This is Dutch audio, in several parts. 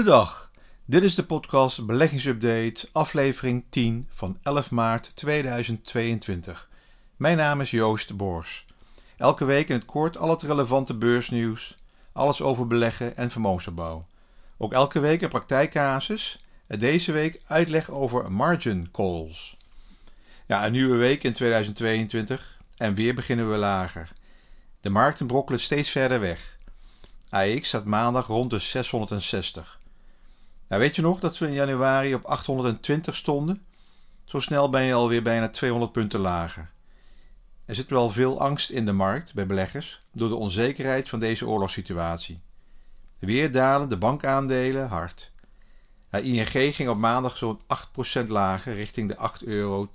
Goedendag, dit is de podcast Beleggingsupdate, aflevering 10 van 11 maart 2022. Mijn naam is Joost Boors. Elke week in het kort al het relevante beursnieuws, alles over beleggen en vermogensopbouw. Ook elke week een praktijkcasus en deze week uitleg over margin calls. Ja, een nieuwe week in 2022 en weer beginnen we lager. De markten brokkelen steeds verder weg. AX staat maandag rond de 660. Weet je nog dat we in januari op 820 stonden? Zo snel ben je alweer bijna 200 punten lager. Er zit wel veel angst in de markt bij beleggers door de onzekerheid van deze oorlogssituatie. Weer dalen de bankaandelen hard. ING ging op maandag zo'n 8% lager richting de 8,10 euro.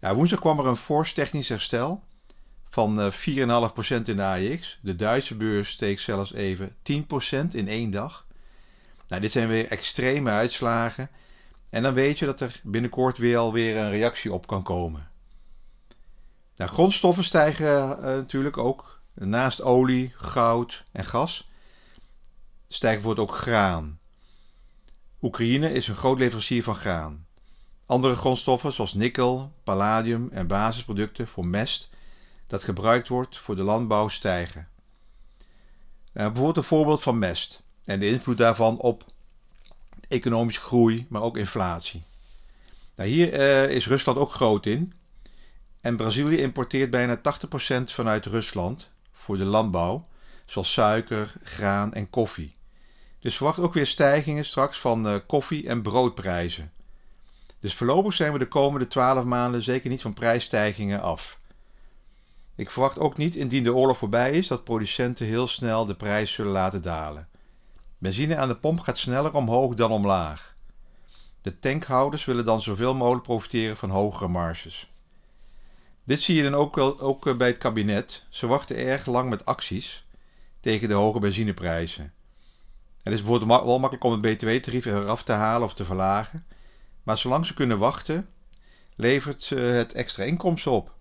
Ja, woensdag kwam er een fors technisch herstel van 4,5% eh, in de AX. De Duitse beurs steeg zelfs even 10% in één dag. Nou, dit zijn weer extreme uitslagen. En dan weet je dat er binnenkort weer alweer een reactie op kan komen. Nou, grondstoffen stijgen uh, natuurlijk ook. Naast olie, goud en gas stijgt bijvoorbeeld ook graan. Oekraïne is een groot leverancier van graan. Andere grondstoffen zoals nikkel, palladium en basisproducten voor mest dat gebruikt wordt voor de landbouw stijgen. Uh, bijvoorbeeld een voorbeeld van mest en de invloed daarvan op economische groei, maar ook inflatie. Nou, hier uh, is Rusland ook groot in. En Brazilië importeert bijna 80% vanuit Rusland voor de landbouw, zoals suiker, graan en koffie. Dus verwacht ook weer stijgingen straks van uh, koffie- en broodprijzen. Dus voorlopig zijn we de komende 12 maanden zeker niet van prijsstijgingen af. Ik verwacht ook niet, indien de oorlog voorbij is, dat producenten heel snel de prijs zullen laten dalen. Benzine aan de pomp gaat sneller omhoog dan omlaag. De tankhouders willen dan zoveel mogelijk profiteren van hogere marges. Dit zie je dan ook, wel, ook eh, bij het kabinet. Ze wachten erg lang met acties tegen de hoge benzineprijzen. Het is bijvoorbeeld wel makkelijk om het btw-tarief eraf te halen of te verlagen. Maar zolang ze kunnen wachten, levert het extra inkomsten op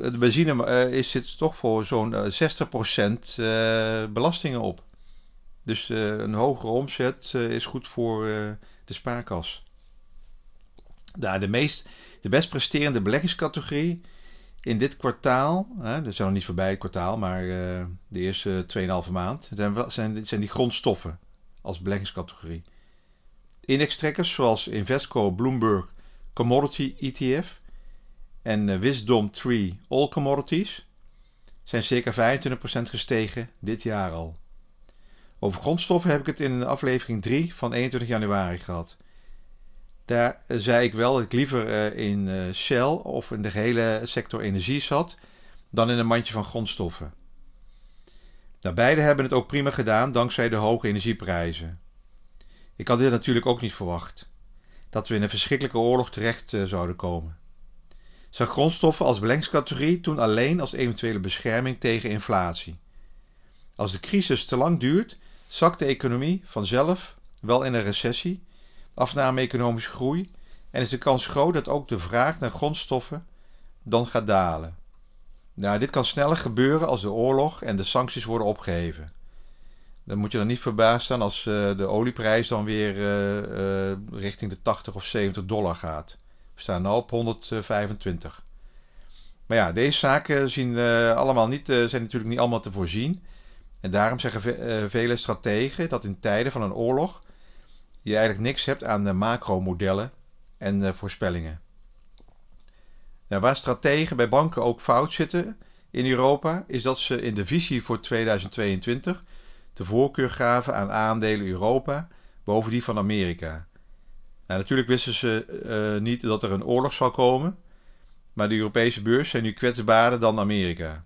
de benzine uh, is, zit toch voor zo'n 60% uh, eh, belastingen op. Dus uh, een hogere omzet is goed voor de spaarkas. Nou, de, meest, de best presterende beleggingscategorie in dit kwartaal, hè, dat zijn nog niet voorbij het kwartaal, maar de eerste 2,5 maand, zijn, zijn, zijn die grondstoffen als beleggingscategorie. Indextrekkers zoals Invesco, Bloomberg, Commodity ETF en Wisdom Tree All Commodities zijn circa 25% gestegen dit jaar al. Over grondstoffen heb ik het in aflevering 3 van 21 januari gehad. Daar uh, zei ik wel dat ik liever uh, in uh, Shell of in de gehele sector energie zat dan in een mandje van grondstoffen. Nou, beide hebben het ook prima gedaan dankzij de hoge energieprijzen. Ik had dit natuurlijk ook niet verwacht. Dat we in een verschrikkelijke oorlog terecht zouden komen zag grondstoffen als beleggingscategorie toen alleen als eventuele bescherming tegen inflatie. Als de crisis te lang duurt, zakt de economie vanzelf wel in een recessie, afname economische groei en is de kans groot dat ook de vraag naar grondstoffen dan gaat dalen. Nou, dit kan sneller gebeuren als de oorlog en de sancties worden opgeheven. Dan moet je dan niet verbaasd staan als uh, de olieprijs dan weer uh, uh, richting de 80 of 70 dollar gaat. We staan nu op 125. Maar ja, deze zaken zien, allemaal niet, zijn natuurlijk niet allemaal te voorzien. En daarom zeggen ve uh, vele strategen dat in tijden van een oorlog je eigenlijk niks hebt aan de macromodellen en voorspellingen. Nou, waar strategen bij banken ook fout zitten in Europa, is dat ze in de visie voor 2022 de voorkeur gaven aan aandelen Europa boven die van Amerika. Nou, natuurlijk wisten ze uh, niet dat er een oorlog zou komen, maar de Europese beurs zijn nu kwetsbaarder dan Amerika.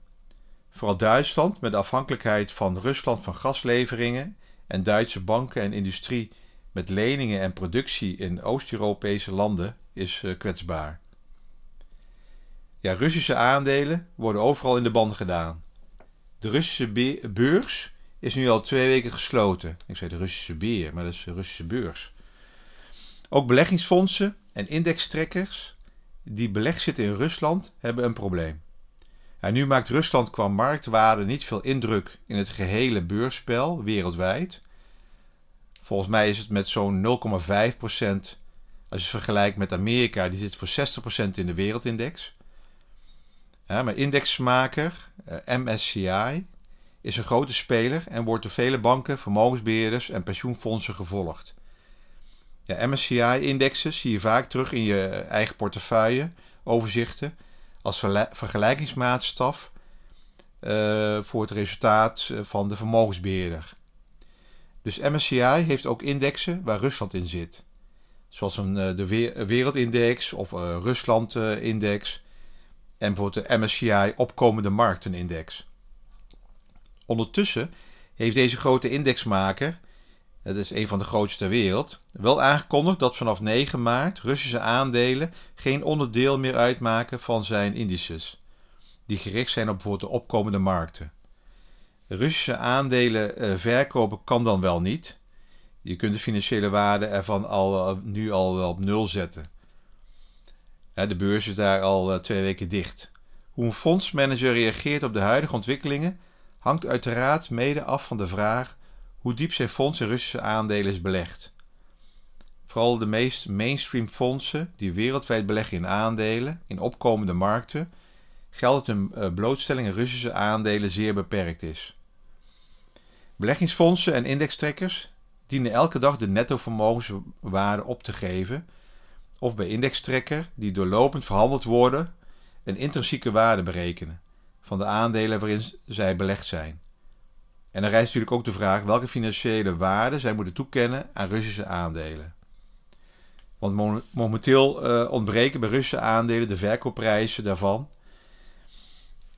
Vooral Duitsland, met afhankelijkheid van Rusland van gasleveringen en Duitse banken en industrie met leningen en productie in Oost-Europese landen, is uh, kwetsbaar. Ja, Russische aandelen worden overal in de band gedaan. De Russische beurs is nu al twee weken gesloten. Ik zei de Russische beer, maar dat is de Russische beurs. Ook beleggingsfondsen en indextrekkers die belegd zitten in Rusland hebben een probleem. En nu maakt Rusland qua marktwaarde niet veel indruk in het gehele beursspel wereldwijd. Volgens mij is het met zo'n 0,5%, als je het vergelijkt met Amerika, die zit voor 60% in de wereldindex. Ja, maar indexmaker eh, MSCI is een grote speler en wordt door vele banken, vermogensbeheerders en pensioenfondsen gevolgd. Ja, MSCI-indexen zie je vaak terug in je eigen portefeuille, overzichten, als vergelijkingsmaatstaf uh, voor het resultaat eh, van de vermogensbeheerder. Dus MSCI heeft ook indexen waar Rusland in zit. Zoals een, eh, de Wereldindex of Rusland-index en bijvoorbeeld de MSCI Opkomende Marktenindex. Ondertussen heeft deze grote indexmaker, het is een van de grootste ter wereld, wel aangekondigd dat vanaf 9 maart Russische aandelen geen onderdeel meer uitmaken van zijn indices, die gericht zijn op bijvoorbeeld de opkomende markten. Russische aandelen eh, verkopen kan dan wel niet. Je kunt de financiële waarde ervan al, eh, nu al op nul zetten. De beurs is daar al eh, twee weken dicht. Hoe een fondsmanager reageert op de huidige ontwikkelingen hangt uiteraard mede af van de vraag hoe diep zijn fonds in Russische aandelen is belegd. Vooral de meest mainstream fondsen die wereldwijd beleggen in aandelen in opkomende markten, geldt dat hun eh, blootstelling in Russische aandelen zeer beperkt is. Beleggingsfondsen en indextrekkers dienen elke dag de netto vermogenswaarde op te geven of bij indextrekker die doorlopend verhandeld worden een intrinsieke waarde berekenen van de aandelen waarin zij belegd zijn. En dan rijst natuurlijk ook de vraag welke financiële waarde zij moeten toekennen aan Russische aandelen. Want momenteel uh, ontbreken bij Russische aandelen de verkoopprijzen daarvan.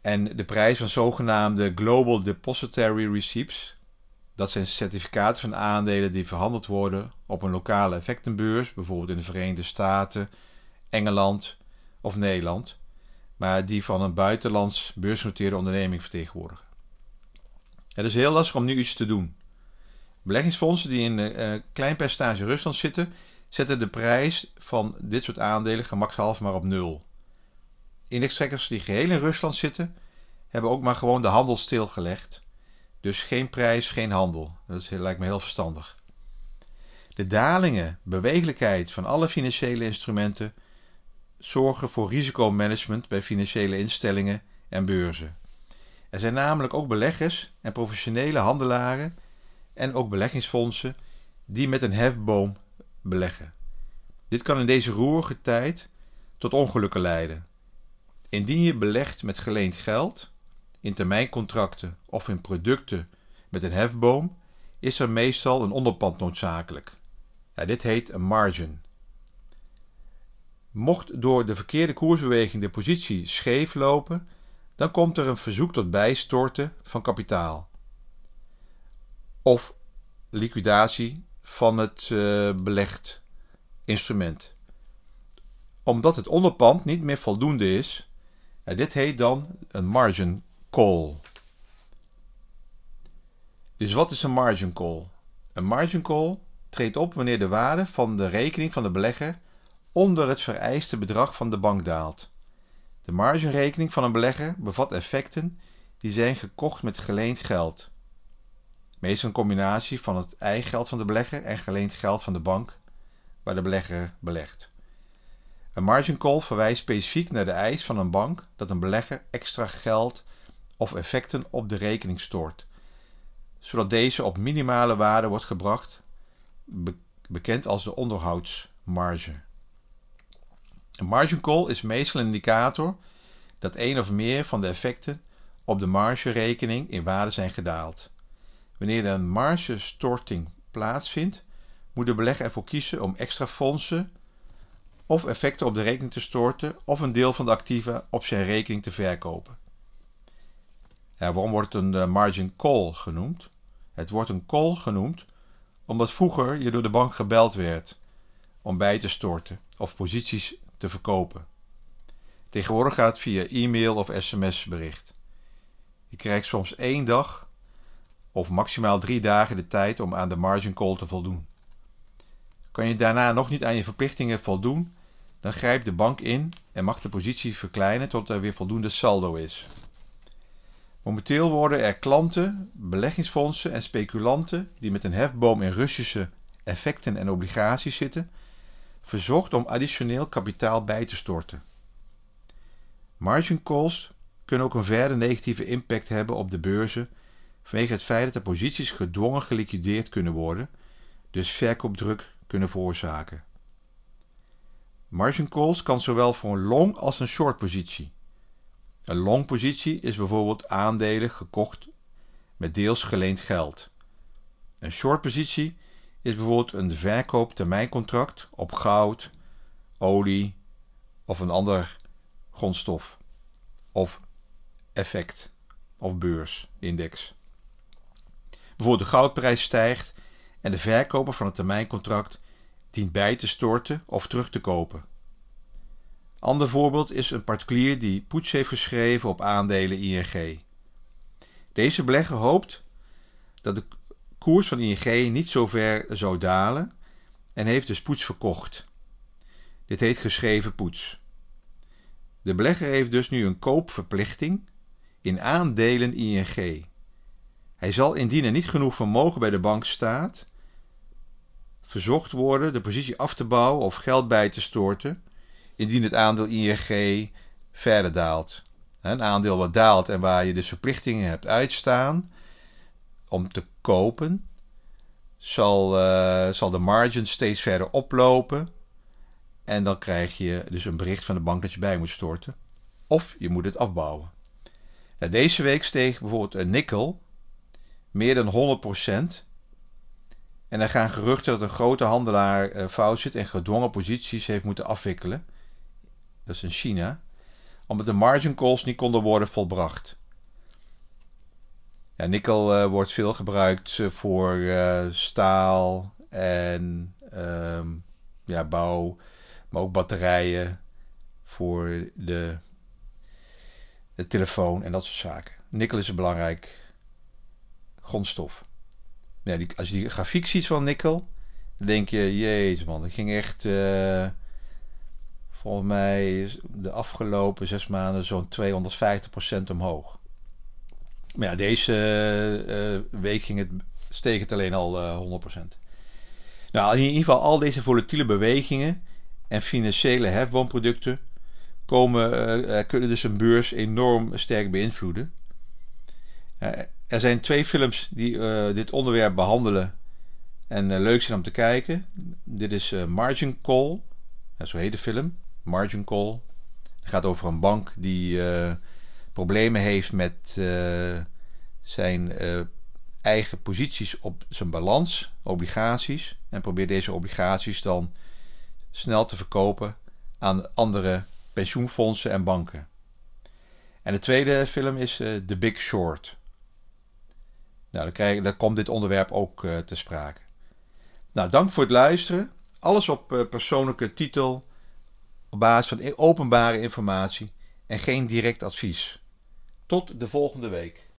En de prijs van zogenaamde Global Depository Receipts, dat zijn certificaten van aandelen die verhandeld worden op een lokale effectenbeurs, bijvoorbeeld in de Verenigde Staten, Engeland of Nederland, maar die van een buitenlands beursgenoteerde onderneming vertegenwoordigen. Het is heel lastig om nu iets te doen. Beleggingsfondsen die in een uh, klein percentage Rusland zitten, zetten de prijs van dit soort aandelen gemakshalve maar op nul. Indextrekkers die geheel in Rusland zitten, hebben ook maar gewoon de handel stilgelegd. Dus geen prijs, geen handel. Dat lijkt me heel verstandig. De dalingen, bewegelijkheid van alle financiële instrumenten zorgen voor risicomanagement bij financiële instellingen en beurzen. Er zijn namelijk ook beleggers en professionele handelaren en ook beleggingsfondsen die met een hefboom beleggen. Dit kan in deze roerige tijd tot ongelukken leiden. Indien je belegt met geleend geld, in termijncontracten of in producten met een hefboom, is er meestal een onderpand noodzakelijk. Ja, dit heet een margin. Mocht door de verkeerde koersbeweging de positie scheef lopen, dan komt er een verzoek tot bijstorten van kapitaal. Of liquidatie van het uh, belegd instrument. Omdat het onderpand niet meer voldoende is, en dit heet dan een margin call. Dus wat is een margin call? Een margin call treedt op wanneer de waarde van de rekening van de belegger onder het vereiste bedrag van de bank daalt. De margenrekening van een belegger bevat effecten die zijn gekocht met geleend geld. Meestal een combinatie van het eigen geld van de belegger en geleend geld van de bank waar de belegger belegt. Een margin call verwijst specifiek naar de eis van een bank dat een belegger extra geld of effecten op de rekening stort, zodat deze op minimale waarde wordt gebracht, bekend als de onderhoudsmarge. Een margin call is meestal een indicator dat één of meer van de effecten op de margerekening in waarde zijn gedaald. Wanneer er een margestorting plaatsvindt, moet de belegger ervoor kiezen om extra fondsen of effecten op de rekening te storten of een deel van de activa op zijn rekening te verkopen. Waarom wordt een eh, margin call genoemd? Het wordt een call genoemd omdat vroeger je door de bank gebeld werd om bij te storten of posities te verkopen. Tegenwoordig gaat het via e-mail of sms-bericht. Je krijgt soms één dag of maximaal drie dagen de tijd om aan de margin call te voldoen. Kan je daarna nog niet aan je verplichtingen voldoen, dan grijpt de bank in en mag de positie verkleinen tot er weer voldoende saldo is. Momenteel worden er klanten, beleggingsfondsen en speculanten die met een hefboom in Russische effecten en obligaties zitten, verzocht om additioneel kapitaal bij te storten. Margin calls kunnen ook een verder negatieve impact hebben op de beurzen vanwege het feit dat de posities gedwongen geliquideerd kunnen worden, dus verkoopdruk kunnen veroorzaken. Margin calls kan zowel voor een long als een short positie. Een long positie is bijvoorbeeld aandelen gekocht met deels geleend geld. Een short positie is bijvoorbeeld een verkooptermijncontract op goud, olie of een ander grondstof of effect of beursindex. Bijvoorbeeld de goudprijs stijgt en de verkoper van het termijncontract dient bij te storten of terug te kopen. Ander voorbeeld is een particulier die poets heeft geschreven op aandelen ING. Deze belegger hoopt dat de koers van ING niet zo ver zou dalen en heeft dus poets verkocht. Dit heet geschreven poets. De belegger heeft dus nu een koopverplichting in aandelen ING. Hij zal indien er niet genoeg vermogen bij de bank staat, verzocht worden de positie af te bouwen of geld bij te storten indien het aandeel ING verder daalt. Een aandeel wat daalt en waar je dus verplichtingen hebt uitstaan om te kopen, zal, uh, zal de margin steeds verder oplopen. En dan krijg je dus een bericht van de bank dat je bij moet storten. Of je moet het afbouwen. Deze week steeg bijvoorbeeld een nikkel meer dan 100%. En er gaan geruchten dat een grote handelaar uh, fout zit en gedwongen posities heeft moeten afwikkelen. Dat is in China. Omdat de margin calls niet konden worden volbracht. Ja, nikkel uh, wordt veel gebruikt uh, voor uh, staal en ehm, ja, bouw, maar ook batterijen voor de, de telefoon en dat soort zaken. Nikkel is een belangrijk grondstof. Als je die grafiek ziet van nikkel, dan denk je, jezus man, dat ging echt volgens mij de afgelopen zes maanden zo'n 250% omhoog. Maar ja, deze uh, week ging het, steeg het alleen al uh, 100%. Nou, in ieder geval al deze volatiele bewegingen en financiële hefboomproducten komen, kunnen dus een beurs enorm sterk beïnvloeden. er zijn twee films die dit onderwerp behandelen en leuk zijn om te kijken. Dit is Margin Call, zo heet de film, Margin Call. Het gaat over een bank die problemen heeft met uh, zijn uh, eigen posities op zijn balans, obligaties, en probeert deze obligaties dan snel te verkopen aan andere pensioenfondsen en banken. En de tweede film is uh, The Big Short. Nou, dan, krijg, komt dit onderwerp ook te sprake. Nou, dank voor het luisteren. Alles op persoonlijke titel, op basis van openbare informatie en geen direct advies. Tot de volgende week.